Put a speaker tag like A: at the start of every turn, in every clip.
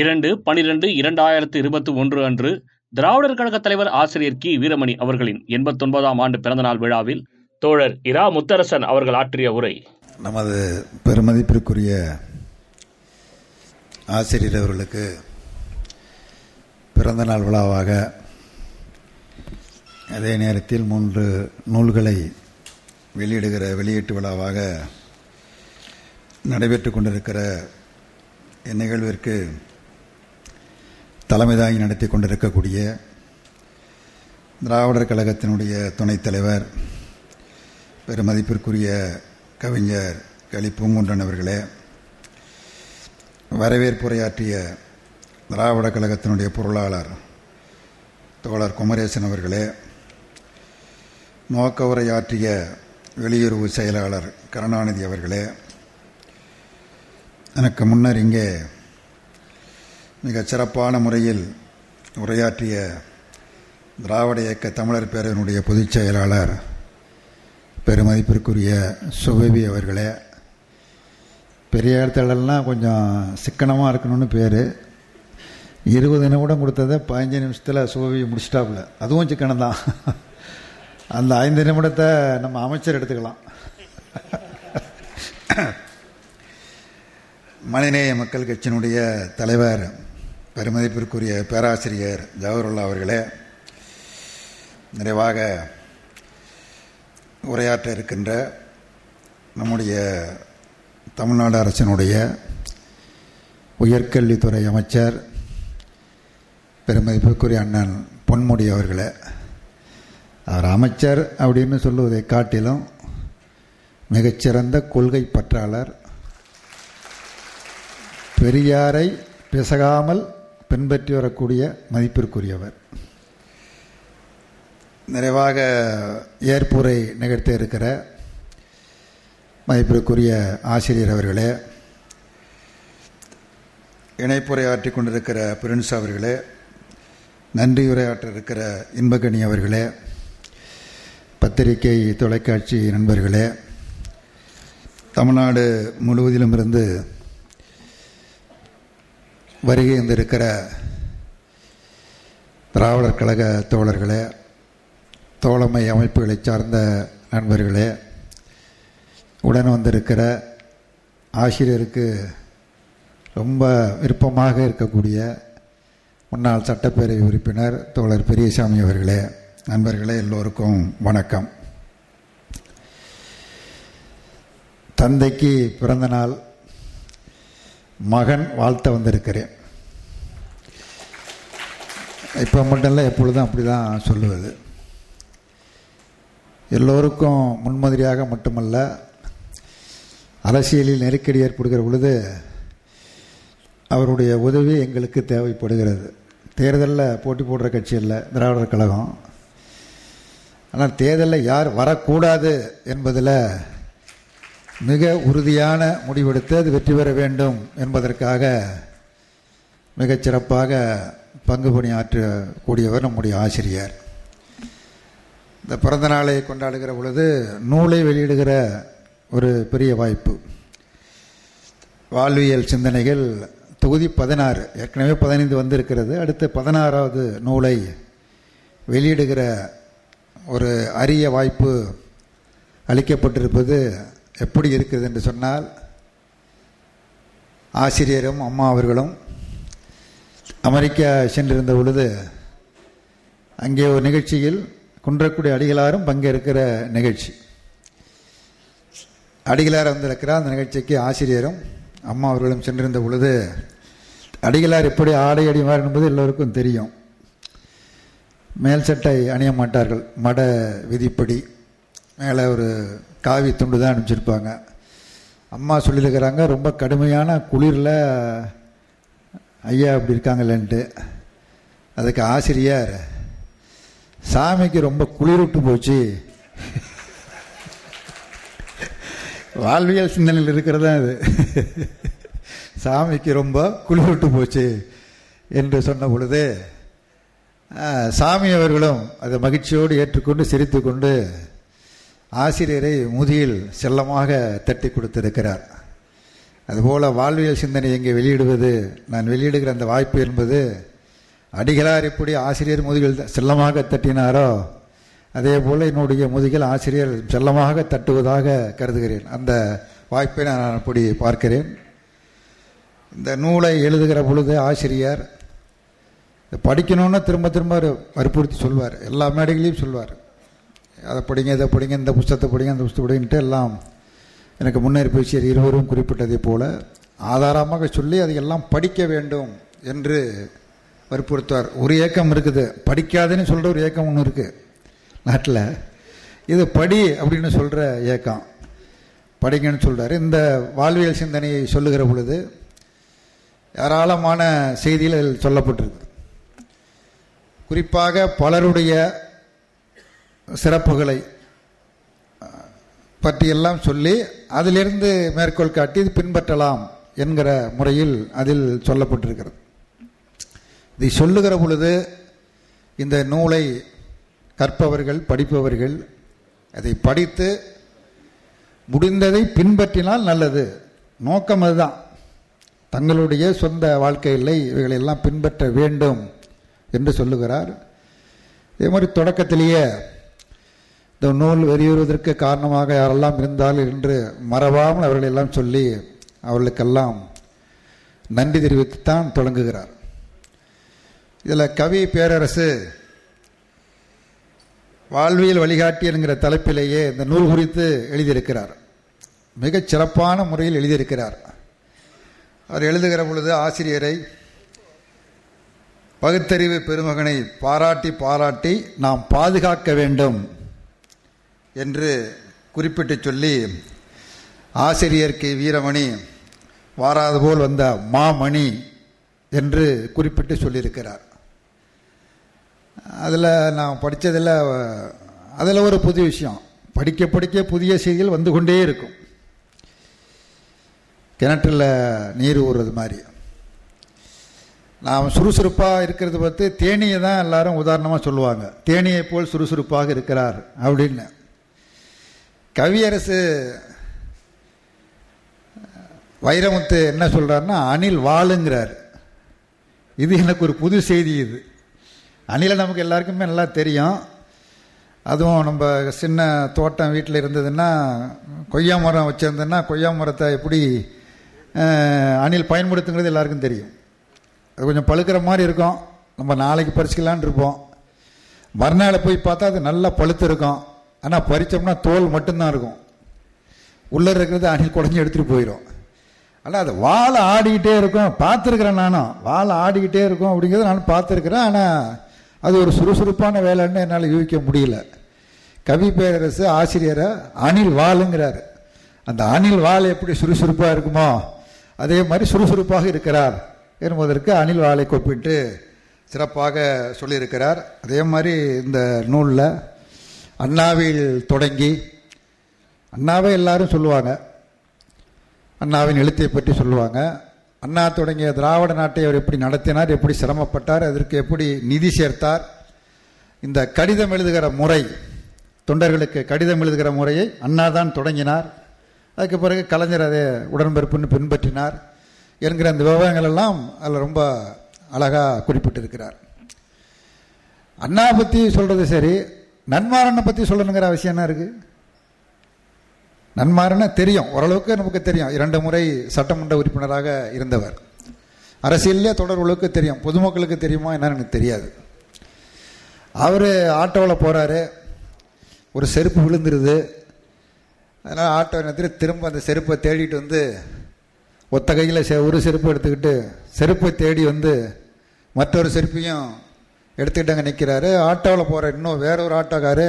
A: இரண்டு பனிரெண்டு இரண்டாயிரத்து இருபத்தி ஒன்று அன்று திராவிடர் கழக தலைவர் ஆசிரியர் கி. வீரமணி அவர்களின் எண்பத்தொன்பதாம் ஆண்டு பிறந்தநாள் விழாவில் தோழர் இரா. முத்தரசன் அவர்கள் ஆற்றிய உரை.
B: நமது பெருமதிப்பிற்குரிய ஆசிரியர் அவர்களுக்கு பிறந்தநாள் விழாவாக அதே நேரத்தில் மூன்று நூல்களை வெளியிடுகிற வெளியீட்டு விழாவாக நடைபெற்று கொண்டிருக்கிற இந்நிகழ்விற்கு தலைமைதாங்கி நடத்தி கொண்டிருக்கக்கூடிய திராவிடர் கழகத்தினுடைய துணைத் தலைவர் பெருமதிப்பிற்குரிய கவிஞர் களி பூங்குன்றன் அவர்களே வரவேற்புரையாற்றிய திராவிட கழகத்தினுடைய பொருளாளர் தோழர் குமரேசன் அவர்களே நோக்க உரையாற்றிய வெளியுறவு செயலாளர் கருணாநிதி அவர்களே எனக்கு முன்னர் இங்கே மிகச் சிறப்பான முறையில் உரையாற்றிய திராவிட இயக்க தமிழர் பேரவையினுடைய பொதுச் செயலாளர் பெருமதிப்பிற்குரிய சுபவி அவர்களே பெரிய இடத்துலலாம் கொஞ்சம் சிக்கனமாக இருக்கணும்னு பேர். இருபது நிமிடம் கொடுத்ததை பதினஞ்சு நிமிஷத்தில் சுபவி முடிச்சிட்டாப்புல. அதுவும் சிக்கனம் தான் அந்த ஐந்து நிமிடத்தை நம்ம அமைச்சர் எடுத்துக்கலாம். மனிதநேய மக்கள் கட்சியினுடைய தலைவர் பெருமதிப்பிற்குரிய பேராசிரியர் ஜவஹர்லா அவர்களே நிறைவாக உரையாற்ற இருக்கின்ற நம்முடைய தமிழ்நாடு அரசினுடைய உயர்கல்வித்துறை அமைச்சர் பெருமதிப்பிற்குரிய அண்ணன் பொன்முடி அவர்களே. அவர் அமைச்சர் அப்படின்னு சொல்லுவதை காட்டிலும் மிகச்சிறந்த கொள்கை பற்றாளர். பெரியாரை பிசகாமல் பின்பற்றி வரக்கூடிய மதிப்பிற்குரியவர். நிறைவாக ஏற்புரை நிகழ்த்த இருக்கிற மதிப்பிற்குரிய ஆசிரியர் அவர்களே இணைப்புரையாற்றி கொண்டிருக்கிற பிரின்ஸ் அவர்களே நன்றியுரையாற்ற இருக்கிற இன்பகணி அவர்களே பத்திரிகை தொலைக்காட்சி நண்பர்களே தமிழ்நாடு முழுவதிலும் இருந்து வருகை இருந்திருக்கிற திராவிடர் கழக தோழர்களே தோழமை அமைப்புகளை சார்ந்த நண்பர்களே உடன் வந்திருக்கிற ஆசிரியருக்கு ரொம்ப விருப்பமாக இருக்கக்கூடிய முன்னாள் சட்டப்பேரவை உறுப்பினர் தோழர் பெரியசாமி அவர்களே நண்பர்களே எல்லோருக்கும் வணக்கம். தந்தைக்கு பிறந்த நாள் மகன் வாழ்த்த வந்திருக்கிறேன். இப்போ மட்டும் இல்லை எப்பொழுதும் அப்படி தான் சொல்லுவது. எல்லோருக்கும் முன்மாதிரியாக மட்டுமல்ல அரசியலில் நெருக்கடி ஏற்படுகிற பொழுது அவருடைய உதவி எங்களுக்கு தேவைப்படுகிறது. தேர்தலில் போட்டி போடுற கட்சி இல்லை திராவிடர் கழகம். ஆனால் தேர்தலில் யார் வரக்கூடாது என்பதில் மிக உறுதியான முடிவெடுத்து அது வெற்றி பெற வேண்டும் என்பதற்காக மிகச்சிறப்பாக பங்கு பணியாற்றக்கூடியவர் நம்முடைய ஆசிரியர். இந்த பிறந்த நாளை கொண்டாடுகிற பொழுது நூலை வெளியிடுகிற ஒரு பெரிய வாய்ப்பு. வாழ்வியல் சிந்தனைகள் தொகுதி பதினாறு ஏற்கனவே பதினைந்து வந்திருக்கிறது. அடுத்து பதினாறாவது நூலை வெளியிடுகிற ஒரு அரிய வாய்ப்பு அளிக்கப்பட்டிருப்பது எப்படி இருக்குது என்று சொன்னால் ஆசிரியரும் அம்மா அவர்களும் அமெரிக்கா சென்றிருந்த பொழுது அங்கே ஒரு நிகழ்ச்சியில் குன்றக்குடி அடிகளாரும் பங்கேற்கிற நிகழ்ச்சி. அடிகளார் வந்திருக்கிறார். அந்த நிகழ்ச்சிக்கு ஆசிரியரும் அம்மா அவர்களும் சென்றிருந்த பொழுது அடிகளார் எப்படி ஆடை அடிவார் என்பது எல்லோருக்கும் தெரியும். மேல் சட்டை அணிய மாட்டார்கள். மட விதிப்படி. மேலே ஒரு காவி துண்டு தான் அனுப்பிச்சிருப்பாங்க. அம்மா சொல்லியிருக்கிறாங்க ரொம்ப கடுமையான குளிரில் ஐயா அப்படி இருக்காங்களேன்ட்டு. அதுக்கு ஆசிரியர் சாமிக்கு ரொம்ப குளிர்விட்டு போச்சு. வாழ்வியல் சிந்தனையில் இருக்கிறதா அது. சாமிக்கு ரொம்ப குளிர்விட்டு போச்சு என்று சொன்ன பொழுது சாமி அவர்களும் அதை மகிழ்ச்சியோடு ஏற்றுக்கொண்டு சிரித்து கொண்டு ஆசிரியரை முதியில் செல்லமாக தட்டி கொடுத்திருக்கிறார். அதுபோல் வாழ்வியல் சிந்தனை எங்கே வெளியிடுவது? நான் வெளியிடுகிற அந்த வாய்ப்பு என்பது அடிகளார் எப்படி ஆசிரியர் முதுகில் செல்லமாக தட்டினாரோ அதே போல் என்னுடைய முதுகில் ஆசிரியர் செல்லமாக தட்டுவதாக கருதுகிறேன். அந்த வாய்ப்பை நான் அப்படி பார்க்கிறேன். இந்த நூலை எழுதுகிற பொழுது ஆசிரியர் படிக்கணும்னு திரும்ப திரும்ப அவர் வற்புறுத்தி சொல்வார். எல்லா மேடைகளையும் சொல்வார். அதை படிங்க இதை படிங்க இந்த புஸ்தகத்தை படிங்க அந்த புஸ்தத்தை படிங்கன்ட்டு எல்லாம் எனக்கு முன்னேறி பேசியர் இருவரும் குறிப்பிட்டதை போல ஆதாரமாக சொல்லி அதை எல்லாம் படிக்க வேண்டும் என்று வற்புறுத்துவார். ஒரு ஏக்கம் இருக்குது. படிக்காதுன்னு சொல்கிற ஒரு ஏக்கம் ஒன்று இருக்குது நாட்டில் இது படி அப்படின்னு சொல்கிற ஏக்கம். படிங்கன்னு சொல்கிறார் இந்த வாழ்வியல் சிந்தனையை சொல்லுகிற பொழுது ஏராளமான செய்திகள் சொல்லப்பட்டிருக்கு. குறிப்பாக பலருடைய சிறப்புகளை பற்றியெல்லாம் சொல்லி அதிலிருந்து மேற்கோள் காட்டி இது பின்பற்றலாம் என்கிற முறையில் அதில் சொல்லப்பட்டிருக்கிறது. இதை சொல்லுகிற பொழுது இந்த நூலை கற்பவர்கள் படிப்பவர்கள் அதை படித்து முடிந்ததை பின்பற்றினால் நல்லது. நோக்கம் அதுதான். தங்களுடைய சொந்த வாழ்க்கையில் இவைகளெல்லாம் பின்பற்ற வேண்டும் என்று சொல்லுகிறார். இதே மாதிரி தொடக்கத்திலேயே இந்த நூல் வெளியுறுவதற்கு காரணமாக யாரெல்லாம் இருந்தார்கள் என்று மறவாமல் அவர்களெல்லாம் சொல்லி அவர்களுக்கெல்லாம் நன்றி தெரிவித்துத்தான் தொடங்குகிறார். இதில் கவி பேரரசு வாழ்வியல் வழிகாட்டி என்கிற தலைப்பிலேயே இந்த நூல் குறித்து எழுதியிருக்கிறார். மிகச் சிறப்பான முறையில் எழுதியிருக்கிறார். அவர் எழுதுகிற பொழுது ஆசிரியரை பகுத்தறிவு பெருமகனை பாராட்டி பாராட்டி நாம் பாதுகாக்க வேண்டும். என்று குறிப்பிட்டு சொல்லி ஆசிரியர் கே. வீரமணி வாராது போல் வந்த மாமணி என்று குறிப்பிட்டு சொல்லியிருக்கிறார். அதில் நான் படித்ததில் அதில் ஒரு புது விஷயம். படிக்க படிக்க புதிய செய்திகள் வந்து கொண்டே இருக்கும். கிணற்றில் நீர் ஊறுறது மாதிரி. நாம் சுறுசுறுப்பாக இருக்கிறது பார்த்து தேனியை தான் எல்லாரும் உதாரணமாக சொல்லுவாங்க. தேனியை போல் சுறுசுறுப்பாக இருக்கிறார் அப்படின்னு. கவியரசு வைரமுத்து என்ன சொல்கிறாருன்னா அணில் வாழுங்கிறார் இது எனக்கு ஒரு புது செய்தி இது. அணிலை நமக்கு எல்லாருக்குமே நல்லா தெரியும். அதுவும் நம்ம சின்ன தோட்டம் வீட்டில் இருந்ததுன்னா கொய்யா மரம் வச்சுருந்ததுன்னா கொய்யா மரத்தை எப்படி அணில் பயன்படுத்துங்கிறது எல்லாருக்கும் தெரியும். அது கொஞ்சம் பழுக்கிற மாதிரி இருக்கும். நம்ம நாளைக்கு பறிச்சிக்கலான் இருப்போம். மறுநாள் போய் பார்த்தா அது நல்லா பழுத்து இருக்கும் ஆனால் பறித்தோம்னா தோல் மட்டும்தான் இருக்கும். உள்ளே இருக்கிறது அணில் குடஞ்சி எடுத்துகிட்டு போயிடும் ஆனால் அது வாழை ஆடிக்கிட்டே இருக்கும். பார்த்துருக்குறேன் நானும் வாழை ஆடிக்கிட்டே இருக்கும் அப்படிங்கிறத நானும் பார்த்துருக்குறேன். ஆனால் அது ஒரு சுறுசுறுப்பான வேலைன்னு என்னால் யூகிக்க முடியல. கவி பேரரசு ஆசிரியரை அணில் வாளுங்கிறார். அந்த அணில் வாள் எப்படி சுறுசுறுப்பாக இருக்குமோ அதே மாதிரி சுறுசுறுப்பாக இருக்கிறார் என்பதற்கு அணில் வாளை கூப்பிட்டு சிறப்பாக சொல்லியிருக்கிறார். அதே மாதிரி இந்த நூலில் அண்ணாவில் தொடங்கி அண்ணாவை எல்லாரும் சொல்லுவாங்க. அண்ணாவின் எழுத்தை பற்றி சொல்லுவாங்க. அண்ணா தொடங்கிய திராவிட நாட்டை அவர் எப்படி நடத்தினார் எப்படி சிரமப்பட்டார் அதற்கு எப்படி நிதி சேர்த்தார் இந்த கடிதம் எழுதுகிற முறை தொண்டர்களுக்கு கடிதம் எழுதுகிற முறையை அண்ணா தான் தொடங்கினார். அதுக்கு பிறகு கலைஞர் அதை உடன்பிறப்புன்னு பின்பற்றினார் என்கிற அந்த விவரங்கள் எல்லாம் அதில் ரொம்ப அழகாக குறிப்பிட்டிருக்கிறார். அண்ணா பற்றி சொல்கிறது சரி நன்மாரனை பற்றி சொல்லணுங்கிற அவசியம் என்ன இருக்குது நன்மாரனை தெரியும். ஓரளவுக்கு நமக்கு தெரியும். இரண்டு முறை சட்டமன்ற உறுப்பினராக இருந்தவர். அரசியலே தொடர் தெரியும். பொதுமக்களுக்கு தெரியுமா என்னன்னு எனக்கு தெரியாது. அவர் ஆட்டோவில் போகிறாரு ஒரு செருப்பு விழுந்துருது. அதனால் ஆட்டோ நேரத்தில் திரும்ப அந்த செருப்பை தேடிட்டு வந்து ஒத்த கையில் செ ஒரு செருப்பு எடுத்துக்கிட்டு செருப்பை தேடி வந்து மற்றொரு செருப்பையும் எடுத்துக்கிட்டாங்க நிற்கிறாரு ஆட்டோவில் போகிற இன்னும் வேற ஒரு ஆட்டோக்காரு.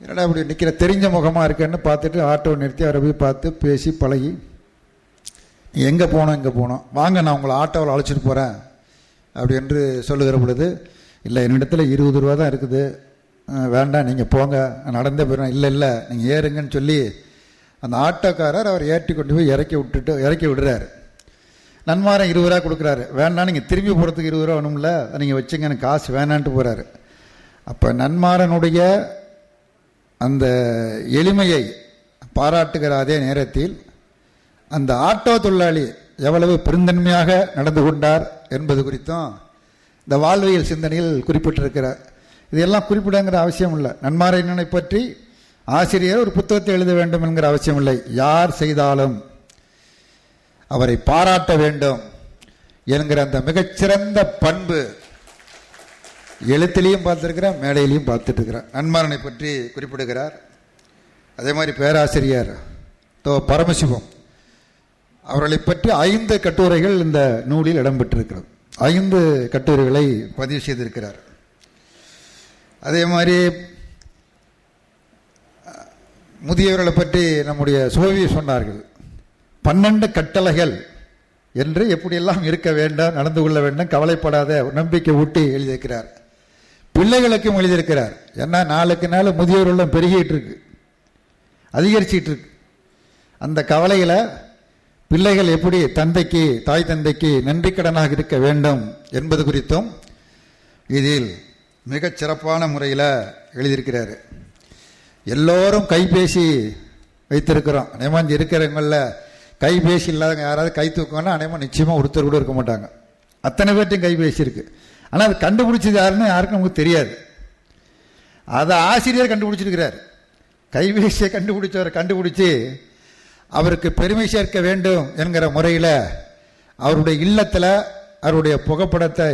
B: என்னடா இப்படி நிற்கிற தெரிஞ்ச முகமாக இருக்கேன்னு பார்த்துட்டு ஆட்டோவை நிறுத்தி அவரை போய் பார்த்து பேசி பழகி எங்கே போனோம் எங்கே போனோம் வாங்க நான் உங்களை ஆட்டோவில் அழைச்சிட்டு போகிறேன் அப்படி என்று சொல்லுகிற பொழுது இல்லை என்னிடத்தில் இருபது ரூபா தான் இருக்குது. வேண்டாம் நீங்கள் போங்க. நடந்தே போயிடும் இல்லை இல்லை நீங்கள் ஏறுங்கன்னு சொல்லி அந்த ஆட்டோக்காரர் அவர் ஏற்றி கொண்டு போய் இறக்கி விட்டுட்டு இறக்கி விடுறாரு. நன்மாரம் இருபது ரூபா கொடுக்குறாரு. வேண்டாம் நீங்கள் திரும்பி போகிறதுக்கு இருபது ரூபா வேணும்ல நீங்கள் வச்சுங்க எனக்கு காசு வேணான்ட்டு போகிறாரு அப்போ நன்மாரனுடைய அந்த எளிமையை பாராட்டுகிற அதே நேரத்தில் அந்த ஆட்டோ தொழிலாளி எவ்வளவு பெருந்தன்மையாக நடந்து கொண்டார் என்பது குறித்தும் இந்த வாழ்வியல் சிந்தனையில் குறிப்பிட்டிருக்கிறார். இதெல்லாம் குறிப்பிடங்கிற அவசியம் இல்லை. நன்மாரையனை பற்றி ஆசிரியர் ஒரு புத்தகத்தை எழுத வேண்டும் என்கிற அவசியம் இல்லை. யார் செய்தாலும் அவரை பாராட்ட வேண்டும் என்கிற அந்த மிகச்சிறந்த பண்பு எழுத்திலையும் பார்த்துருக்கிறேன் மேடையிலையும் பார்த்துட்டு இருக்கிறேன் நன்மாரனை பற்றி குறிப்பிடுகிறார். அதே மாதிரி பேராசிரியர் தோ பரமசிவம் அவர்களை பற்றி ஐந்து கட்டுரைகள் இந்த நூலில் இடம்பெற்றிருக்கிறது. ஐந்து கட்டுரைகளை பதிவு செய்திருக்கிறார். அதே மாதிரி முதியவர்களை பற்றி நம்முடைய சோவி சொன்னார்கள். பன்னெண்டு கட்டளைகள் என்று எப்படியெல்லாம் இருக்க வேண்டாம் நடந்து கொள்ள வேண்டும் கவலைப்படாத நம்பிக்கை ஊட்டி எழுதியிருக்கிறார். பிள்ளைகளுக்கும் எழுதியிருக்கிறார். ஏன்னா நாளுக்கு நாள் முதியோர்களும் பெருகிட்டு இருக்கு. அதிகரிச்சிட்டு இருக்கு. அந்த கவலையில் பிள்ளைகள் எப்படி தந்தைக்கு தாய் தந்தைக்கு நன்றி கடனாக இருக்க வேண்டும் என்பது குறித்தும் இதில் மிகச் சிறப்பான முறையில் எழுதியிருக்கிறார். எல்லோரும் கைபேசி வைத்திருக்கிறோம். நேமாஞ்சி இருக்கிறவங்களில் கைபேசி இல்லாதவங்க யாராவது கை தூக்கம்னா அநேகமாக நிச்சயமாக ஒருத்தர் கூட இருக்க மாட்டாங்க. அத்தனை பேர்ட்டையும் கைபேசி இருக்கு. ஆனால் அது கண்டுபிடிச்சது யாருன்னு யாருக்கும் நமக்கு தெரியாது. அதை ஆசிரியர் கண்டுபிடிச்சிருக்கிறார். கைபேசியை கண்டுபிடிச்சவரை கண்டுபிடிச்சி அவருக்கு பெருமை சேர்க்க வேண்டும் என்கிற முறையில் அவருடைய இல்லத்தில் அவருடைய புகைப்படத்தை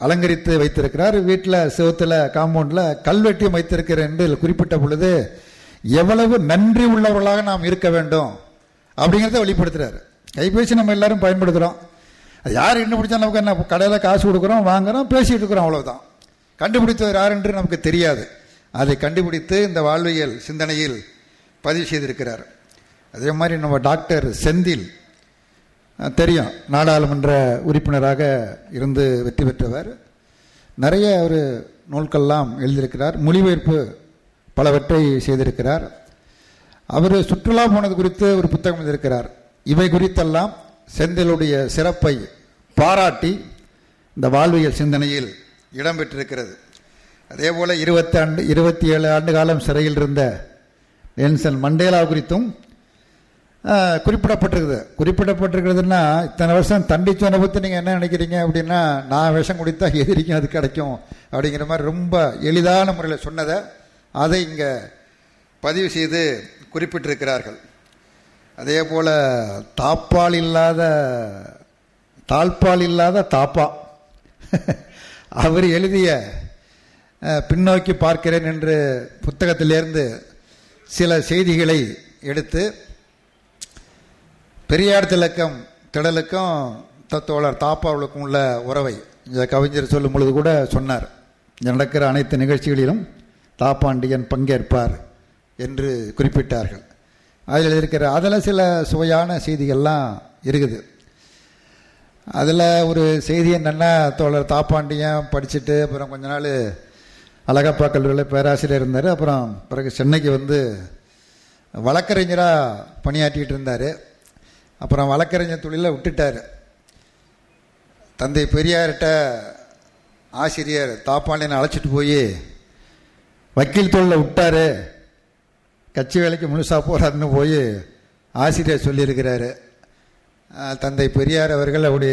B: அலங்கரித்து வைத்திருக்கிறார். வீட்டில் செவத்தில் காம்பவுண்டில் கல்வெட்டியும் வைத்திருக்கிறேன் என்று குறிப்பிட்ட பொழுது எவ்வளவு நன்றி உள்ளவர்களாக நாம் இருக்க வேண்டும். அப்படிங்கிறத வெளிப்படுத்துகிறாரு கைபேசி நம்ம எல்லாரும் பயன்படுத்துகிறோம் அது யார் கண்டுபிடிச்சா நமக்கு என்ன கடையில் காசு கொடுக்குறோம் வாங்குறோம் பேசிகிட்டு இருக்கிறோம் அவ்வளோதான் கண்டுபிடித்தவர் யார் என்று நமக்கு தெரியாது. அதை கண்டுபிடித்து இந்த வாழ்வியல் சிந்தனையில் பதிவு செய்திருக்கிறார். அதே மாதிரி நம்ம டாக்டர் செந்தில் தெரியும். நாடாளுமன்ற உறுப்பினராக இருந்து வெற்றி பெற்றவர். நிறைய ஒரு நூல்கள்லாம் எழுதியிருக்கிறார். மொழிபெயர்ப்பு பலவற்றை செய்திருக்கிறார். அவர் சுற்றுலா போனது குறித்து ஒரு புத்தகம் எழுதியிருக்கிறார். இவை குறித்தெல்லாம் செந்திலுடைய சிறப்பை பாராட்டி இந்த வாழ்வியல் சிந்தனையில் இடம்பெற்றிருக்கிறது அதே போல் இருபத்தி ஆண்டு இருபத்தி ஏழு ஆண்டு காலம் சிறையில் இருந்த நெல்சன் மண்டேலா குறித்தும் குறிப்பிடப்பட்டிருக்குது. குறிப்பிடப்பட்டிருக்கிறதுனா இத்தனை வருஷம் தண்டிச்ச அனுபவத்தை நீங்கள் என்ன நினைக்கிறீங்க அப்படின்னா நான் விஷம் குடித்தா எதிரிக்கும் அது கிடைக்கும் அப்படிங்கிற மாதிரி ரொம்ப எளிதான முறையில் சொன்னதை அதை இங்கே பதிவு செய்து குறிப்பிட்டிருக்கிறார்கள். அதே போல் தாப்பால் இல்லாத தாழ்பால் இல்லாத தாப்பா. அவர் எழுதிய பின்னோக்கி பார்க்கிறேன் என்று புத்தகத்திலிருந்து சில செய்திகளை எடுத்து பெரியார் திலக்கம் திடலுக்கும் தத்தோழர் தாப்பாவுக்கும் உள்ள உறவை இந்த கவிஞர் சொல்லும் பொழுது கூட சொன்னார். நடக்கிற அனைத்து நிகழ்ச்சிகளிலும் தாப்பாண்டியன் பங்கேற்பார். என்று குறிப்பிட்டார்கள். அதில் இருக்கிற அதில் சில சுவையான செய்திகள்லாம் இருக்குது. அதில் ஒரு செய்தி என்னென்னா தோழர் தாப்பாண்டியன் படிச்சுட்டு அப்புறம் கொஞ்ச நாள் அழகப்பா கல்லூரியில் பேராசிரியர் இருந்தார். அப்புறம் பிறகு சென்னைக்கு வந்து வழக்கறிஞராக பணியாற்றிட்டு இருந்தார். அப்புறம் வழக்கறிஞர் தொழிலை விட்டுட்டார். தந்தை பெரியார்கிட்ட ஆசிரியர் தாப்பாண்டியனை அழைச்சிட்டு போய் வக்கீல் தொழிலை விட்டார். கட்சி வேலைக்கு முழுசாக போகிறாருன்னு போய் ஆசிரியர் சொல்லியிருக்கிறாரு. தந்தை பெரியார் அவர்கள் அப்படி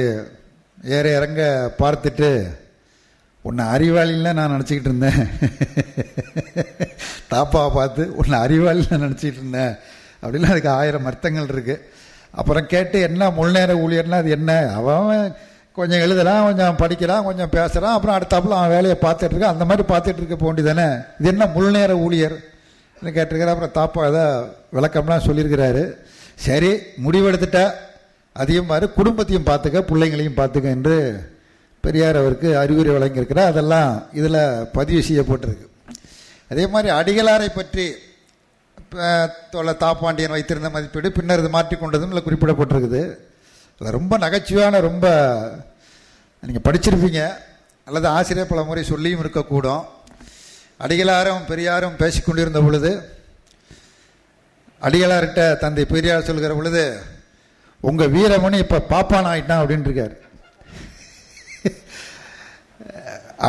B: ஏற இறங்க பார்த்துட்டு உன்னை அறிவாளின்னு நான் நினச்சிக்கிட்டு இருந்தேன். தாப்பாவை பார்த்து உன்னை அறிவாளின்னு நினச்சிக்கிட்டு இருந்தேன். அப்படின்னு அதுக்கு ஆயிரம் அர்த்தங்கள் இருக்குது அப்புறம் கேட்டு என்ன முழு நேர ஊழியர்னா அது என்ன? அவன் கொஞ்சம் எழுதலாம் கொஞ்சம் படிக்கிறான் கொஞ்சம் பேசுகிறான் அப்புறம் அடுத்தாப்புல அவன் வேலையை பார்த்துட்ருக்கான் அந்த மாதிரி பார்த்துட்டு இருக்க தானே? இது என்ன முழு நேர ஊழியர்? கேட்டிருக்கிறார்? அப்புறம் தாப்பா ஏதோ விளக்கம்லாம் சொல்லியிருக்கிறாரு. சரி முடிவெடுத்துட்டா அதையும் மாதிரி குடும்பத்தையும் பார்த்துக்க பிள்ளைங்களையும் பார்த்துக்க என்று பெரியார் அவருக்கு அறிவுரை வழங்கியிருக்கிறார். அதெல்லாம் இதில் பதிவு செய்யப்பட்டிருக்கு. அதே மாதிரி அடிகளாரை பற்றி இப்போ தோழ தாப்பாண்டியன் வைத்திருந்த மதிப்பீடு பின்னர் இது மாற்றிக்கொண்டதும் இல்லை குறிப்பிடப்பட்டிருக்குது. அதில் ரொம்ப நகைச்சுவையான ரொம்ப நீங்கள் படிச்சிருப்பீங்க. அல்லது ஆசிரியர் பல முறை சொல்லியும் இருக்கக்கூடும். அடிகளாரும் பெரியாரும் பேசிக்கொண்டிருந்த பொழுது அடிகளார்கிட்ட தந்தை பெரியார் சொல்கிற பொழுது உங்கள் வீரமணி இப்போ பாப்பான் ஆயிட்டான் அப்படின்ட்டுருக்கார்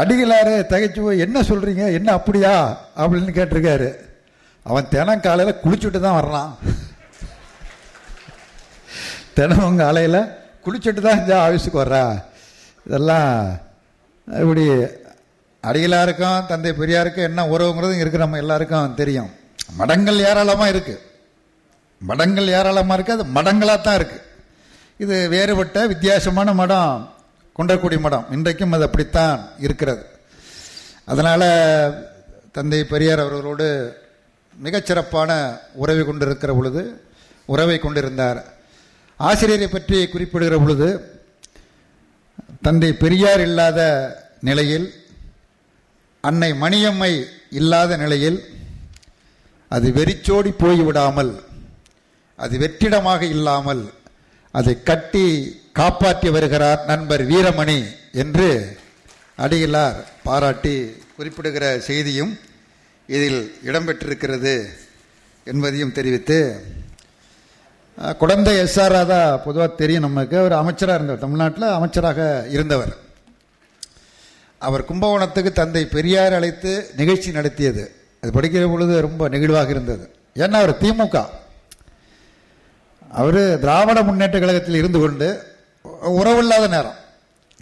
B: அடிகளார் அடிகளாரு தகைச்சு போய் என்ன சொல்கிறீங்க என்ன அப்படியா? அப்படின்னு கேட்டிருக்காரு. அவன் தினம் காலையில் குளிச்சுட்டு தான் வர்றான். தினமும் காலையில் குளிச்சுட்டு தான் இந்த ஆஃபீஸுக்கு வர்றா. இதெல்லாம் இப்படி அடிகளாருக்கும் தந்தை பெரியாருக்கும் என்ன உறவுங்கிறது இருக்குது நம்ம எல்லாருக்கும் தெரியும். மடங்கள் ஏராளமாக இருக்குது மடங்கள் ஏராளமாக இருக்குது அது மடங்களாக தான் இருக்குது இது வேறுபட்ட வித்தியாசமான மடம் குன்றக்குடி மடம். இன்றைக்கும் அது அப்படித்தான் இருக்கிறது. அதனால் தந்தை பெரியார் அவர்களோடு மிகச்சிறப்பான உறவை கொண்டிருக்கிற பொழுது உறவை கொண்டிருந்தார். ஆசிரியரை பற்றி குறிப்பிடுகிற பொழுது தந்தை பெரியார் இல்லாத நிலையில் அன்னை மணியம்மை இல்லாத நிலையில் அது வெறிச்சோடி போய்விடாமல் அது வெற்றிடமாக இல்லாமல் அதை கட்டி காப்பாற்றி வருகிறார் நண்பர் வீரமணி என்று அடிகளார் பாராட்டி குறிப்பிடுகிற செய்தியும் இதில் இடம்பெற்றிருக்கிறது என்பதையும் தெரிவித்து குழந்தை எஸ்ஆர் ராதா பொதுவாக தெரியும் நமக்கு. அவர் அமைச்சராக இருந்தவர் தமிழ்நாட்டில் அமைச்சராக இருந்தவர். அவர் கும்பகோணத்துக்கு தந்தை பெரியார் அழைத்து நிகழ்ச்சி நடத்தியது. அது படிக்கிற பொழுது ரொம்ப நெகிழ்வாக இருந்தது. ஏன்னா அவர் திமுக. அவர் திராவிட முன்னேற்ற கழகத்தில் இருந்து கொண்டு உறவில்லாத நேரம்.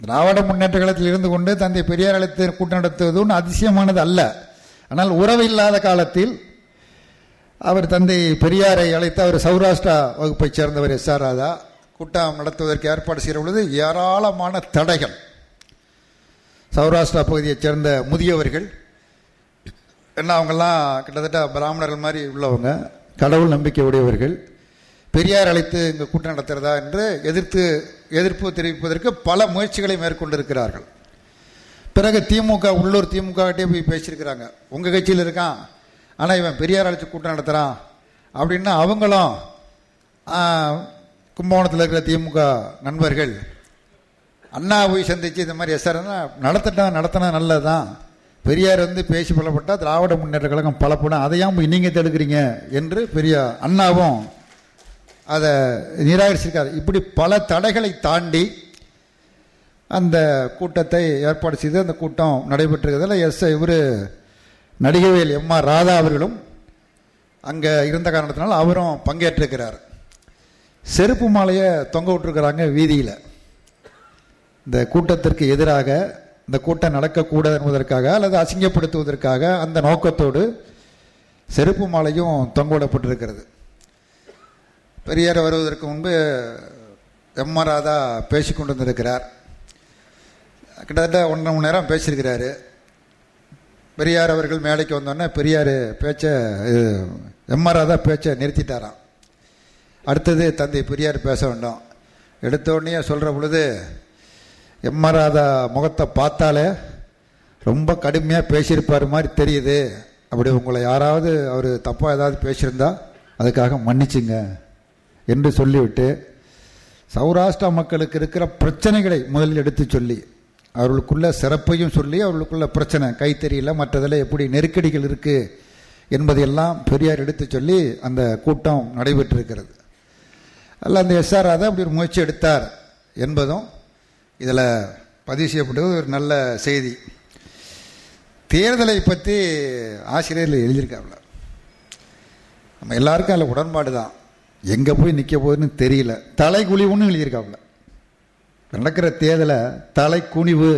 B: திராவிட முன்னேற்ற கழகத்தில் இருந்து கொண்டு தந்தை பெரியார் அழைத்து கூட்டம் நடத்துவது அதிசயமானது அல்ல. ஆனால் உறவு இல்லாத காலத்தில் அவர் தந்தை பெரியாரை அழைத்து அவர் சௌராஷ்டிரா வகுப்பைச் சேர்ந்தவர் எஸ் ஆர் ராதா. கூட்டம் நடத்துவதற்கு ஏற்பாடு செய்கிற பொழுது ஏராளமான தடைகள். சௌராஷ்டிரா பகுதியைச் சேர்ந்த முதியவர்கள். என்ன அவங்கெல்லாம் கிட்டத்தட்ட பிராமணர்கள் மாதிரி உள்ளவங்க. கடவுள் நம்பிக்கை உடையவர்கள். பெரியார் அழைத்து இங்கே கூட்டம் நடத்துகிறதா என்று எதிர்த்து எதிர்ப்பு தெரிவிப்பதற்கு பல முயற்சிகளை மேற்கொண்டிருக்கிறார்கள். பிறகு திமுக உள்ளூர் திமுக கிட்டே போய் பேசியிருக்கிறாங்க. உங்கள் கட்சியில் இருக்கான். ஆனால் இவன் பெரியார் அழைச்சி கூட்டம் நடத்துகிறான் அப்படின்னு அவங்களும் கும்பகோணத்தில் இருக்கிற திமுக நண்பர்கள் அண்ணா போய் சந்திச்சு இந்த மாதிரி எஸ்ஆர் நடத்தினா நடத்தினா நல்லது தான் பெரியார் வந்து பேசி பலப்பட்டால் திராவிட முன்னேற்ற கழகம் பலப்படும். அதையாம் போய் நீங்கள் தடுக்கிறீங்க? என்று பெரியார் அண்ணாவும் அதை நிராகரிச்சிருக்காரு. இப்படி பல தடைகளை தாண்டி அந்த கூட்டத்தை ஏற்பாடு செய்து அந்த கூட்டம் நடைபெற்றிருக்கிறதுல எஸ் இவர் நடிகவேல் எம் ஆர் ராதா அவர்களும் அங்கே இருந்த காரணத்தினால் அவரும் பங்கேற்றிருக்கிறார். செருப்பு மாலையை தொங்க விட்டுருக்குறாங்க வீதியில். இந்த கூட்டத்திற்கு எதிராக இந்த கூட்டம் நடக்கக்கூடாது என்பதற்காக அல்லது அசிங்கப்படுத்துவதற்காக அந்த நோக்கத்தோடு செருப்பு மாலையும் தொங்கவிடப்பட்டிருக்கிறது. பெரியார் வருவதற்கு முன்பு எம் ஆர் ராதா பேசி கொண்டு வந்திருக்கிறார் கிட்டத்தட்ட ஒன்றரை மணி நேரம் பேசியிருக்கிறாரு. பெரியார் அவர்கள் மேடைக்கு வந்தோடனே பெரியார் பேச்சை எம் ஆர் ராதா பேச்சை நிறுத்திட்டாராம். அடுத்தது தந்தை பெரியார் பேச வேண்டும். எடுத்தோடனே சொல்கிற பொழுது எம்மராதா ராதா முகத்தை பார்த்தாலே ரொம்ப கடுமையாக பேசியிருப்பார் மாதிரி தெரியுது. அப்படி உங்களை யாராவது அவர் தப்பாக ஏதாவது பேசியிருந்தா அதுக்காக மன்னிச்சுங்க என்று சொல்லிவிட்டு சௌராஷ்டிரா மக்களுக்கு இருக்கிற பிரச்சனைகளை முதலில் எடுத்து சொல்லி அவர்களுக்குள்ள சிறப்பையும் சொல்லி அவர்களுக்குள்ள பிரச்சனை கைத்தறியில் மற்றதில் எப்படி நெருக்கடிகள் இருக்குது என்பதையெல்லாம் பெரியார் எடுத்து சொல்லி அந்த கூட்டம் நடைபெற்றிருக்கிறது. அல்ல அந்த எஸ்ஆர் ராதா அப்படி ஒரு முயற்சி எடுத்தார் என்பதும் இதில் பதிவு செய்யப்பட்டது ஒரு நல்ல செய்தி. தேர்தலை பற்றி ஆசிரியர்கள் எழுதியிருக்காப்புல நம்ம எல்லாருக்கும் அதில் உடன்பாடு தான். எங்கே போய் நிற்க போகுதுன்னு தெரியல. தலை குழிவுன்னு எழுதியிருக்காப்புல நடக்கிற தேர்தலை தலை குனிவு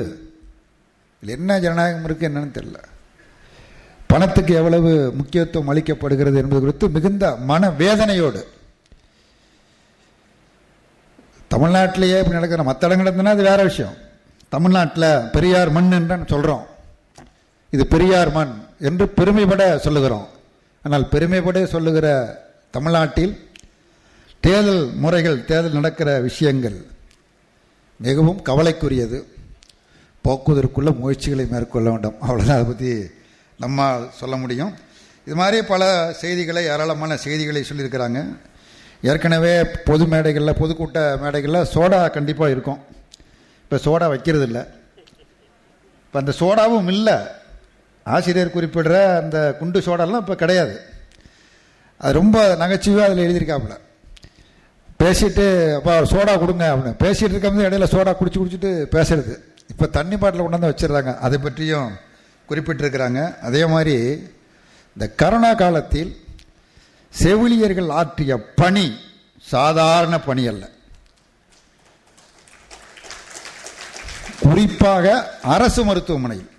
B: இதில் என்ன ஜனநாயகம் இருக்குது என்னன்னு தெரியல. பணத்துக்கு எவ்வளவு முக்கியத்துவம் அளிக்கப்படுகிறது என்பது குறித்து மிகுந்த மன வேதனையோடு தமிழ்நாட்டிலேயே இப்படி நடக்கிற மற்ற இடங்கள்னா அது வேறு விஷயம். தமிழ்நாட்டில் பெரியார் மண் என்று சொல்கிறோம் இது பெரியார் மண் என்று பெருமைப்பட சொல்லுகிறோம். ஆனால் பெருமைப்பட சொல்லுகிற தமிழ்நாட்டில் தேர்தல் முறைகள் தேர்தல் நடக்கிற விஷயங்கள் மிகவும் கவலைக்குரியது. போக்குவதற்குள்ள முயற்சிகளை மேற்கொள்ள வேண்டும். அவ்வளோதான் அதை பற்றி நம்ம சொல்ல முடியும். இது மாதிரி பல செய்திகளை ஏராளமான செய்திகளை சொல்லியிருக்கிறாங்க. ஏற்கனவே பொது மேடைகளில் பொதுக்கூட்ட மேடைகளில் சோடா கண்டிப்பாக இருக்கும். இப்போ சோடா வைக்கிறது இல்லை இப்போ அந்த சோடாவும் இல்லை. ஆசிரியர் குறிப்பிடுற அந்த குண்டு சோடாலாம் இப்போ கிடையாது. அது ரொம்ப நகைச்சுவாக அதில் எழுதியிருக்காப்புல. பேசிட்டு அப்பா சோடா கொடுங்க அப்படின்னு. பேசிகிட்டு இருக்கும்போது இடையில சோடா குடிச்சு குடிச்சிட்டு பேசுறது. இப்போ தண்ணி பாட்டில் கொண்டாந்து வச்சிடுறாங்க. அதை பற்றியும் குறிப்பிட்டிருக்கிறாங்க. அதே மாதிரி இந்த கரோனா காலத்தில் செவிலியர்கள் ஆற்றிய பணி சாதாரண பணி அல்ல. குறிப்பாக அரசு மருத்துவமனையில்.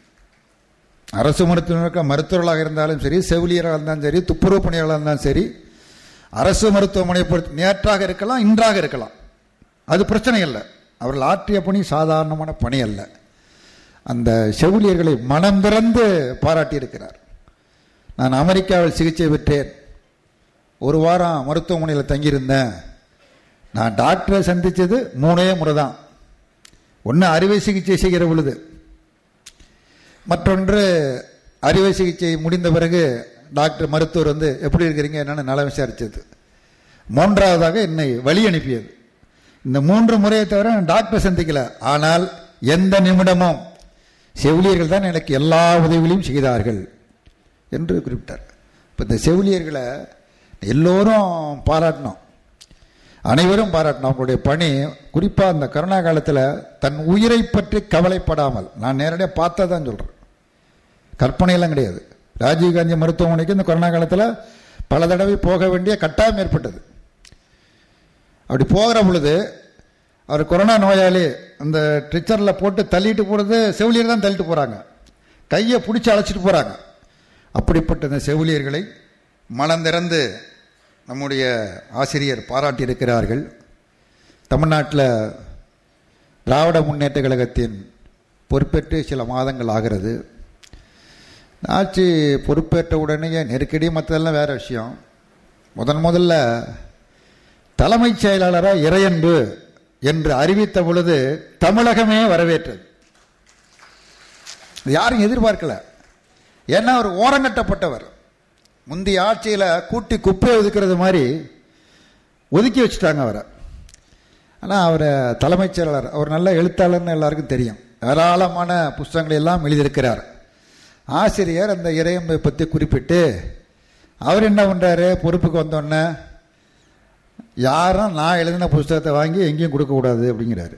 B: அரசு மருத்துவமனைக்கு மருத்துவர்களாக இருந்தாலும் சரி செவிலியராக இருந்தாலும் சரி துப்புரவு பணியாளராக இருந்தாலும் சரி அரசு மருத்துவமனையை பொறுத்து நேற்றாக இருக்கலாம் இன்றாக இருக்கலாம். அது பிரச்சனை இல்லை அவர்கள் ஆற்றிய பணி சாதாரணமான பணி அல்ல. அந்த செவிலியர்களை மனம் திறந்து பாராட்டியிருக்கிறார். நான் அமெரிக்காவில் சிகிச்சை பெற்றேன். ஒரு வாரம் மருத்துவமனையில் தங்கியிருந்தேன். நான் டாக்டரை சந்தித்தது மூணே முறை தான் ஒன்று அறுவை சிகிச்சை செய்கிற பொழுது மற்றொன்று அறுவை சிகிச்சை முடிந்த பிறகு டாக்டர் மருத்துவர் வந்து எப்படி இருக்கிறீங்க? என்னென்னு நலம் விசாரித்தது மூன்றாவதாக என்னை வழி அனுப்பியது. இந்த மூன்று முறையை தவிர நான் டாக்டர் சந்திக்கல. ஆனால் எந்த நிமிடமும் செவிலியர்கள் தான் எனக்கு எல்லா உதவிகளையும் செய்தார்கள் என்று குறிப்பிட்டார். இப்போ இந்த செவிலியர்களை எல்லோரும் பாராட்டணும். அனைவரும் பாராட்டணும். அவங்களுடைய பணி குறிப்பாக அந்த கருணா காலத்தில் தன் உயிரை பற்றி கவலைப்படாமல் நான் நேரடியாக பார்த்தா தான் சொல்கிறேன் கற்பனையெல்லாம் கிடையாது. ராஜீவ்காந்தி மருத்துவமனைக்கு இந்த கொரோனா காலத்தில் பல தடவை போக வேண்டிய கட்டாயம் ஏற்பட்டது. அப்படி போகிற பொழுது அவர் கொரோனா நோயாளி அந்த ட்ரிச்சரில் போட்டு தள்ளிட்டு போகிறது செவிலியர் தான் தள்ளிட்டு போகிறாங்க கையை பிடிச்சி அழைச்சிட்டு போகிறாங்க அப்படிப்பட்ட இந்த செவிலியர்களை மனந்திறந்து நம்முடைய ஆசிரியர் பாராட்டியிருக்கிறார்கள். தமிழ்நாட்டில் திராவிட முன்னேற்ற கழகத்தின் பொறுப்பேற்று சில மாதங்கள் ஆகிறது. ஆட்சி பொறுப்பேற்ற உடனே நெருக்கடி மற்றதெல்லாம் வேறு விஷயம். முதன் முதல்ல தலைமைச் செயலாளராக இறையன்பு என்று அறிவித்த பொழுது தமிழகமே வரவேற்றது. யாரும் எதிர்பார்க்கல. ஏன்னா அவர் ஓரங்கட்டப்பட்டவர். முந்தைய ஆட்சியில் கூட்டி குப்பையை ஒதுக்கிறது மாதிரி ஒதுக்கி வச்சுட்டாங்க அவரை. ஆனால் அவரை தலைமைச் செயலாளர் அவர் நல்ல எழுத்தாளர்னு எல்லாருக்கும் தெரியும். ஏராளமான புஸ்தகங்களை எல்லாம் எழுதியிருக்கிறார். ஆசிரியர் அந்த இறையம்பை பற்றி குறிப்பிட்டு அவர் என்ன பண்ணுறாரு பொறுப்புக்கு வந்தோடனே யாரும் நான் எழுதின புஸ்தகத்தை வாங்கி எங்கேயும் கொடுக்கக்கூடாது அப்படிங்கிறாரு.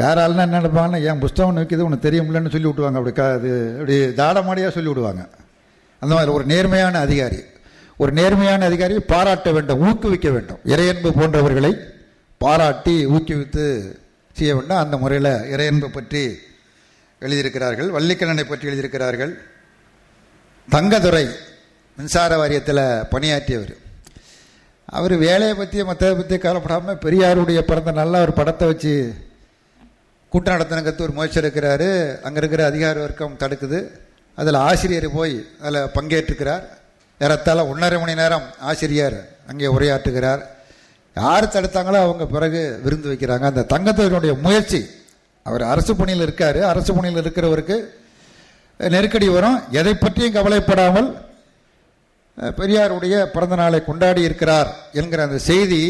B: வேற ஆளுனா என்ன நினைப்பாங்கன்னா என் புஸ்தகம் வைக்கிறது உனக்கு தெரியும்லன்னு சொல்லி விட்டுவாங்க அப்படி க அது அப்படி தாடமாடியாக சொல்லி விடுவாங்க. அந்த மாதிரி ஒரு நேர்மையான அதிகாரி. ஒரு நேர்மையான அதிகாரியை பாராட்ட வேண்டும் ஊக்குவிக்க வேண்டும். இறையன்பு போன்றவர்களை பாராட்டி ஊக்குவித்து செய்ய வேண்டும். அந்த முறையில் இறையன்பு பற்றி எழுதியிருக்கிறார்கள். வள்ளிக்கண்ணனை பற்றி எழுதியிருக்கிறார்கள். தங்கதுரை மின்சார வாரியத்தில் பணியாற்றியவர். அவர் வேலையை பற்றி மற்றதை பற்றி கவலைப்படாமல் பெரியாருடைய பிறந்த நல்ல ஒரு படத்தை வச்சு கூட்டம் நடத்தினங்கிறது ஒரு முயற்சி இருக்கிறாரு அங்கே இருக்கிற அதிகார வர்க்கம் தடுக்குது. அதில் ஆசிரியர் போய் அதில் பங்கேற்றுக்கிறார். ஏறத்தாழ ஒன்றரை மணி நேரம் ஆசிரியர் அங்கே உரையாற்றுகிறார். யார் தடுத்தாங்களோ அவங்க பிறகு விருந்து வைக்கிறாங்க. அந்த தங்கத்தினுடைய முயற்சி அவர் அரசு பணியில் இருக்கார். அரசு பணியில் இருக்கிறவருக்கு நெருக்கடி வரும். எதை பற்றியும் கவலைப்படாமல் பெரியாருடைய பிறந்த நாளை கொண்டாடி இருக்கிறார் என்கிற அந்த செய்தி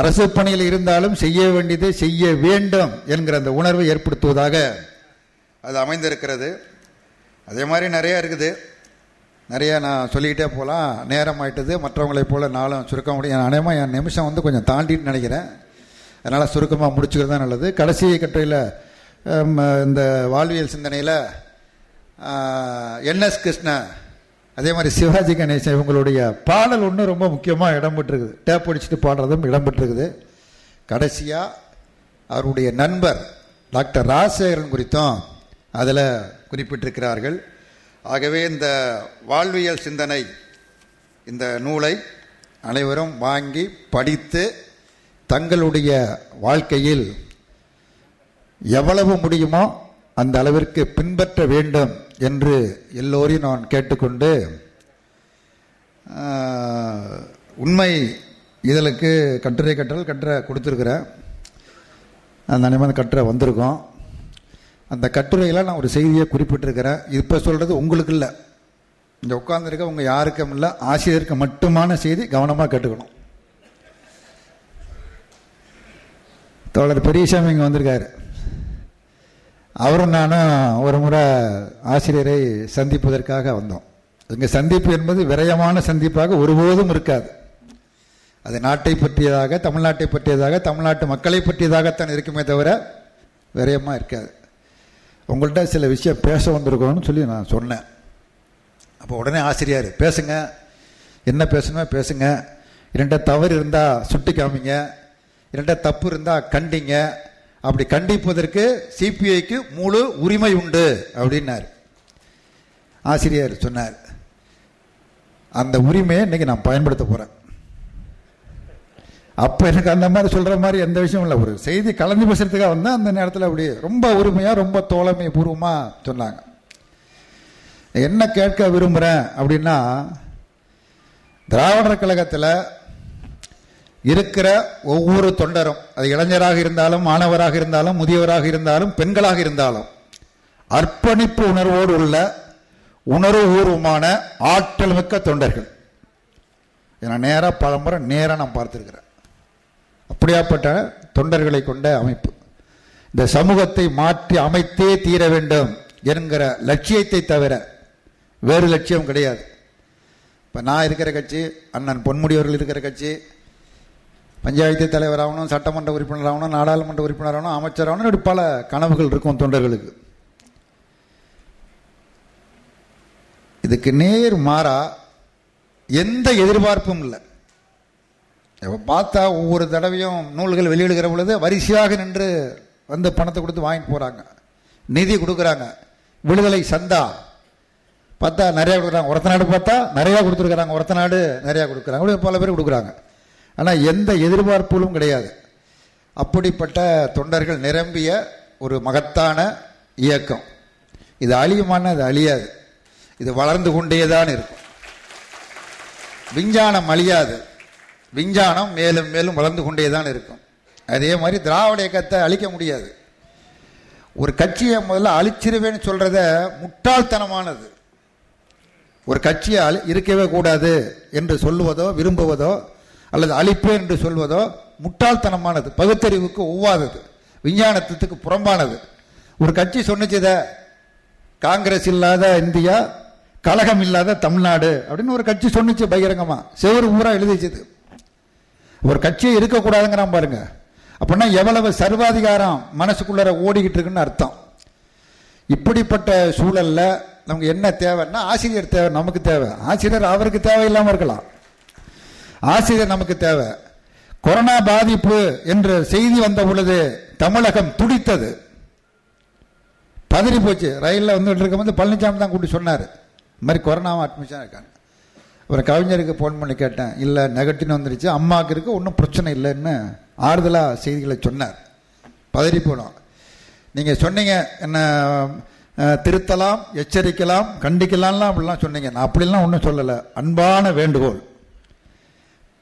B: அரசு பணியில் இருந்தாலும் செய்ய வேண்டியதை செய்ய வேண்டும் என்கிற அந்த உணர்வை ஏற்படுத்துவதாக அது அமைந்திருக்கிறது. அதே மாதிரி நிறையா இருக்குது. நிறையா நான் சொல்லிக்கிட்டே போகலாம். நேரம் ஆகிட்டது மற்றவங்களை போல் நாளும் சுருக்க முடியும். அநேகமாக என் நிமிஷம் வந்து கொஞ்சம் தாண்டின்னு நினைக்கிறேன். அதனால் சுருக்கமாக முடிச்சுக்கிறது தான் நல்லது. கடைசி கட்டுரையில் இந்த வாழ்வியல் சிந்தனையில் என்எஸ் கிருஷ்ணா அதே மாதிரி சிவாஜி கணேசன் இவங்களுடைய பாடல் ஒன்று ரொம்ப முக்கியமாக இடம்பெற்றிருக்குது. டேப் அடிச்சுட்டு பாடுறதும் இடம்பெற்றிருக்குது. கடைசியாக அவருடைய நண்பர் டாக்டர் ராஜசேகரன் குறித்தும் அதில் குறிப்பிட்டிருக்கிறார்கள். ஆகவே இந்த வாழ்வியல் சிந்தனை இந்த நூலை அனைவரும் வாங்கி படித்து தங்களுடைய வாழ்க்கையில் எவ்வளவு முடியுமோ அந்த அளவிற்கு பின்பற்ற வேண்டும் என்று எல்லோரையும் நான் கேட்டுக்கொண்டு உண்மை இதழுக்கு கட்டுரை கற்றல் கட்டுரை கொடுத்துருக்குறேன். அந்த நிமிடம் கட்டுரை வந்திருக்கோம். அந்த கட்டுரையில் நான் ஒரு செய்தியை குறிப்பிட்டிருக்கிறேன். இப்போ சொல்கிறது உங்களுக்கு இல்லை. இங்கே உட்காந்துருக்க உங்கள் யாருக்கும் இல்லை ஆசிரியருக்கு மட்டுமான செய்தி கவனமாக கட்டுக்கணும். தோழர் பெரியசாமி இங்கே வந்திருக்காரு. அவரும் நானும் ஒரு முறை ஆசிரியரை சந்திப்பதற்காக வந்தோம். இங்கே சந்திப்பு என்பது விரயமான சந்திப்பாக ஒருபோதும் இருக்காது. அது நாட்டை பற்றியதாக தமிழ்நாட்டை பற்றியதாக தமிழ்நாட்டு மக்களை பற்றியதாகத்தான் இருக்குமே தவிர விரயமாக இருக்காது. உங்கள்கிட்ட சில விஷயம் பேச வந்திருக்கோன்னு சொல்லி நான் சொன்னேன். அப்போ உடனே ஆசிரியர் பேசுங்க. என்ன பேசணுமோ பேசுங்க. இரண்ட தவறு இருந்தால் சுட்டி காமிங்க. இரண்ட தப்பு இருந்தால் கண்டிங்க. அப்படி கண்டிப்பதற்கு சிபிஐக்கு முழு உரிமை உண்டு அப்படின்னார். ஆசிரியர் சொன்னார் அந்த உரிமையை இன்றைக்கி நான் பயன்படுத்த போகிறேன் அப்போ எனக்கு அந்த மாதிரி சொல்கிற மாதிரி எந்த விஷயமும் இல்லை. ஒரு செய்தி கலந்து பேசுகிறதுக்காக வந்து அந்த நேரத்தில் அப்படி ரொம்ப உரிமையாக ரொம்ப தோழமை பூர்வமாக சொன்னாங்க. என்ன கேட்க விரும்புகிறேன் அப்படின்னா திராவிடர் கழகத்தில் இருக்கிற ஒவ்வொரு தொண்டரும் அது இளைஞராக இருந்தாலும் மாணவராக இருந்தாலும் முதியவராக இருந்தாலும் பெண்களாக இருந்தாலும் அர்ப்பணிப்பு உணர்வோடு உள்ள உணர்வுபூர்வமான ஆற்றல் மிக்க தொண்டர்கள். நான் நேராக பலமுறை நேராக நான் பார்த்துருக்கிறேன். இப்படியாப்பட்ட தொண்டர்களை கொண்ட அமைப்பு. இந்த சமூகத்தை மாற்றி அமைத்தே தீர வேண்டும் என்கிற லட்சியத்தை தவிர வேறு லட்சியம் கிடையாது. இப்போ நான் இருக்கிற கட்சி அண்ணன் பொன்முடியவர்கள் இருக்கிற கட்சி பஞ்சாயத்து தலைவர் ஆகணும் சட்டமன்ற உறுப்பினர் ஆகணும் நாடாளுமன்ற உறுப்பினர் ஆகணும் அமைச்சர் ஆகணும் இப்படி பல கனவுகள் இருக்கும் தொண்டர்களுக்கு. இதுக்கு நேர் மாறா எந்த எதிர்பார்ப்பும் இல்லை. பார்த்தா ஒவ்வொரு தடவையும் நூல்கள் வெளியிடுகிற பொழுது வரிசையாக நின்று வந்து பணத்தை கொடுத்து வாங்கிட்டு போகிறாங்க நிதி கொடுக்குறாங்க. விடுதலை சந்தா. பார்த்தா நிறையா கொடுக்குறாங்க. ஒருத்த நாடு பார்த்தா நிறையா கொடுத்துருக்குறாங்க. ஒருத்த நாடு நிறையா கொடுக்குறாங்க. பல பேர் கொடுக்குறாங்க. ஆனால் எந்த எதிர்பார்ப்புகளும் கிடையாது. அப்படிப்பட்ட தொண்டர்கள் நிரம்பிய ஒரு மகத்தான இயக்கம். இது அழியுமான அது அழியாது. இது வளர்ந்து கொண்டே தான் இருக்கும். விஞ்ஞானம் அழியாது. விஞ்ஞானம் மேலும் மேலும் வளர்ந்து கொண்டே தான் இருக்கும். அதே மாதிரி திராவிட இயக்கத்தை அழிக்க முடியாது. ஒரு கட்சியை முதல்ல அழிச்சிருவேன்னு சொல்கிறத முட்டாள்தனமானது. ஒரு கட்சியை அழி இருக்கவே கூடாது என்று சொல்லுவதோ விரும்புவதோ அல்லது அழிப்பேன் என்று சொல்வதோ முட்டாள்தனமானது பகுத்தறிவுக்கு ஒவ்வாதது விஞ்ஞானத்துக்கு புறம்பானது. ஒரு கட்சி சொன்னிச்சத காங்கிரஸ் இல்லாத இந்தியா கழகம் இல்லாத தமிழ்நாடு அப்படின்னு ஒரு கட்சி சொன்னிச்சு பகிரங்கமாக செவ்வொரு ஊராக எழுதிச்சது. ஒரு கட்சியே இருக்கக்கூடாதுங்கிறான் பாருங்க. அப்படின்னா எவ்வளவு சர்வாதிகாரம் மனசுக்குள்ளார ஓடிக்கிட்டு இருக்குன்னு அர்த்தம். இப்படிப்பட்ட சூழலில் நமக்கு என்ன தேவைன்னா ஆசிரியர் தேவை நமக்கு தேவை. ஆசிரியர் அவருக்கு தேவையில்லாமல் இருக்கலாம். ஆசிரியர் நமக்கு தேவை. கொரோனா பாதிப்பு என்ற செய்தி வந்த பொழுது தமிழகம் துடித்தது. பதறி போச்சு. ரயிலில் வந்துட்டு இருக்கும்போது பழனிசாமி தான் கூட்டி சொன்னார். இந்த மாதிரி கொரோனாவும் அட்மிஷன் இருக்காங்க அப்புறம் கவிஞருக்கு ஃபோன் பண்ணி கேட்டேன் இல்லை நெகட்டிவ் வந்துருச்சு. அம்மாவுக்கு இருக்கு ஒன்றும் பிரச்சனை இல்லைன்னு ஆறுதலாக செய்திகளை சொன்னார். பதறி போனோம். நீங்கள் சொன்னீங்க என்ன திருத்தலாம் எச்சரிக்கலாம் கண்டிக்கலாம்லாம் அப்படிலாம் சொன்னீங்க. நான் அப்படிலாம் ஒன்றும் சொல்லலை. அன்பான வேண்டுகோள்.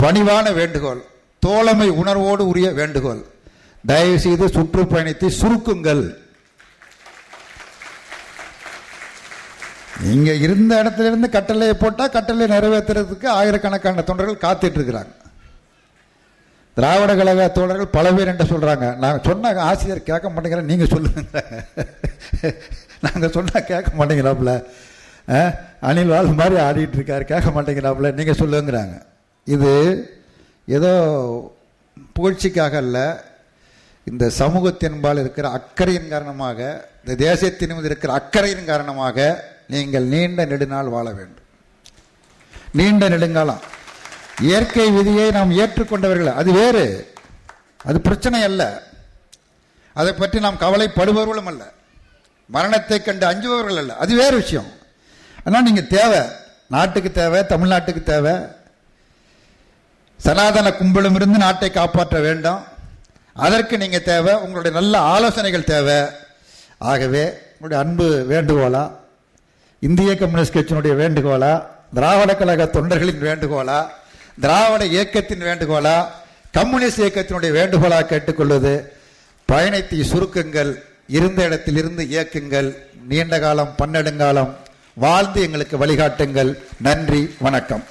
B: பணிவான வேண்டுகோள். தோழமை உணர்வோடு உரிய வேண்டுகோள். தயவு செய்து சுற்றுப்பயணத்தை சுருக்குங்கள். நீங்க இருந்த இடத்துல இருந்து கட்டளையை போட்டா கட்டளை நிறைவேற்றுறதுக்கு ஆயிரக்கணக்கான தொண்டர்கள் காத்துட்டு இருக்கிறாங்க திராவிட கழக தோழர்கள் பல பேர் என்ன சொல்றாங்க நாங்கள் சொன்ன ஆசிரியர் கேட்க மாட்டேங்கிற நீங்க சொல்லுங்க. நாங்க சொன்னா கேட்க மாட்டேங்கிறாப்புல. அணில் வாழ் மாதிரி ஆடிட்டு இருக்காரு கேட்க மாட்டேங்கிறாப்புல நீங்க சொல்லுங்கிறாங்க. இது ஏதோ புகழ்ச்சிக்காக அல்ல இந்த சமூகத்தின்பால் இருக்கிற அக்கறையின் காரணமாக இந்த தேசத்தின் மீது இருக்கிற அக்கறையின் காரணமாக நீங்கள் நீண்ட நெடுநாள் வாழ வேண்டும். நீண்ட நெடுங்காலம். இயற்கை விதியை நாம் ஏற்றுக்கொண்டவர்கள். அது வேறு. அது பிரச்சனை அல்ல. அதை பற்றி நாம் கவலைப்படுபவர்களும் அல்ல. மரணத்தை கண்டு அஞ்சுபவர்கள் அல்ல. அது வேறு விஷயம். ஆனால் நீங்கள் தேவை. நாட்டுக்கு தேவை தமிழ்நாட்டுக்கு தேவை. சனாதன கும்பலும் இருந்து நாட்டை காப்பாற்ற வேண்டும். அதற்கு நீங்கள் தேவை. உங்களுடைய நல்ல ஆலோசனைகள் தேவை. ஆகவே உங்களுடைய அன்பு வேண்டுகோளா இந்திய கம்யூனிஸ்ட் கட்சியினுடைய வேண்டுகோளா திராவிட கழக தொண்டர்களின் வேண்டுகோளா திராவிட இயக்கத்தின் வேண்டுகோளா கம்யூனிஸ்ட் இயக்கத்தினுடைய வேண்டுகோளா கேட்டுக்கொள்வது பயணத்தை சுருக்குங்கள் இருந்த இடத்திலிருந்து இயக்குங்கள் நீண்ட காலம் பன்னெடுங்காலம் வாழ்ந்து எங்களுக்கு வழிகாட்டுங்கள். நன்றி வணக்கம்.